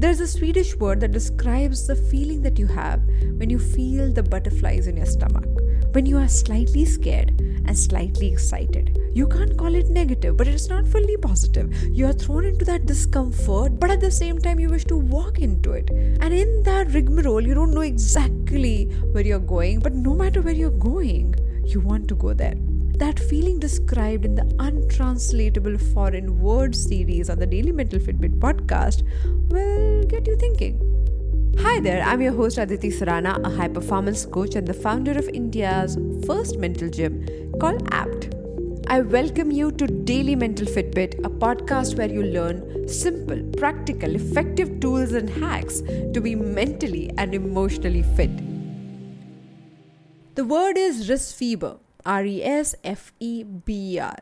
There's a Swedish word that describes the feeling that you have when you feel the butterflies in your stomach, when you are slightly scared and slightly excited. You can't call it negative, but it's not fully positive. You are thrown into that discomfort, but at the same time, you wish to walk into it. And in that rigmarole, you don't know exactly where you're going, but no matter where you're going, you want to go there. That feeling described in the untranslatable foreign word series on the Daily Mental Fitbit podcast will get you thinking. Hi there, I'm your host Aditi Surana, a high performance coach and the founder of India's first mental gym called APT. I welcome you to Daily Mental Fitbit, a podcast where you learn simple, practical, effective tools and hacks to be mentally and emotionally fit. The word is Resfeber R E S F E B E R,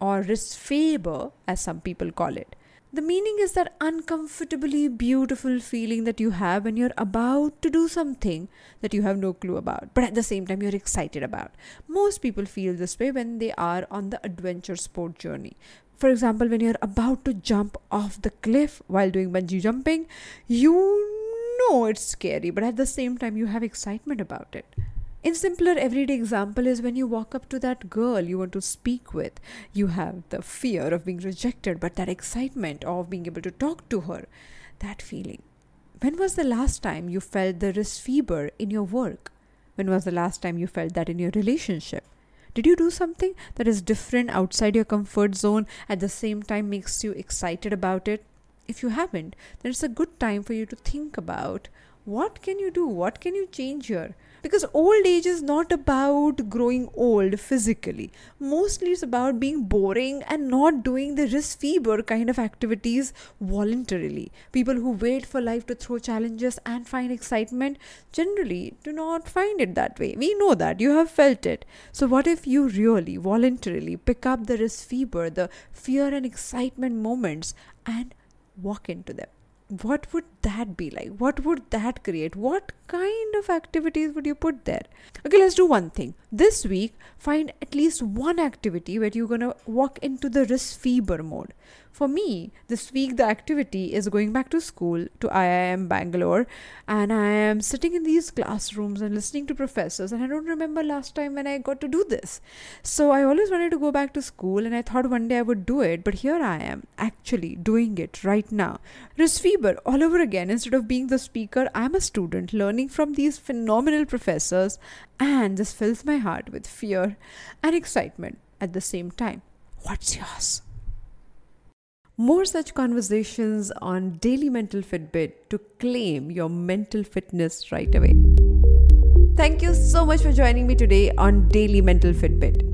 or Resfeber, as some people call it. The meaning is that uncomfortably beautiful feeling that you have when you're about to do something that you have no clue about, but at the same time you're excited about. Most people feel this way when they are on the adventure sport journey. For example, when you're about to jump off the cliff while doing bungee jumping, you know it's scary, but at the same time you have excitement about it. In simpler everyday example is when you walk up to that girl you want to speak with. You have the fear of being rejected, but that excitement of being able to talk to her, that feeling. When was the last time you felt the Resfeber in your work? When was the last time you felt that in your relationship? Did you do something that is different outside your comfort zone at the same time makes you excited about it? If you haven't, then it's a good time for you to think about what can you do? What can you change here? because old age is not about growing old physically. Mostly it's about being boring and not doing the Resfeber kind of activities voluntarily. People who wait for life to throw challenges and find excitement generally do not find it that way. We know that. You have felt it. So what if you really voluntarily pick up the Resfeber, the fear and excitement moments and walk into them what would that be like? What would that create? What kind of activities would you put there? Okay, let's do one thing. This week, find at least one activity where you're gonna walk into the Resfeber mode. For me, this week the activity is going back to school to IIM Bangalore, and I am sitting in these classrooms and listening to professors. And I don't remember last time when I got to do this. So I always wanted to go back to school, and I thought one day I would do it. But here I am, actually doing it right now. Resfeber all over again. Instead of being the speaker, I'm a student learning from these phenomenal professors, and this fills my heart with fear and excitement at the same time. What's yours? More such conversations on Daily Mental Fitbit to claim your mental fitness right away. Thank you so much for joining me today on Daily Mental Fitbit.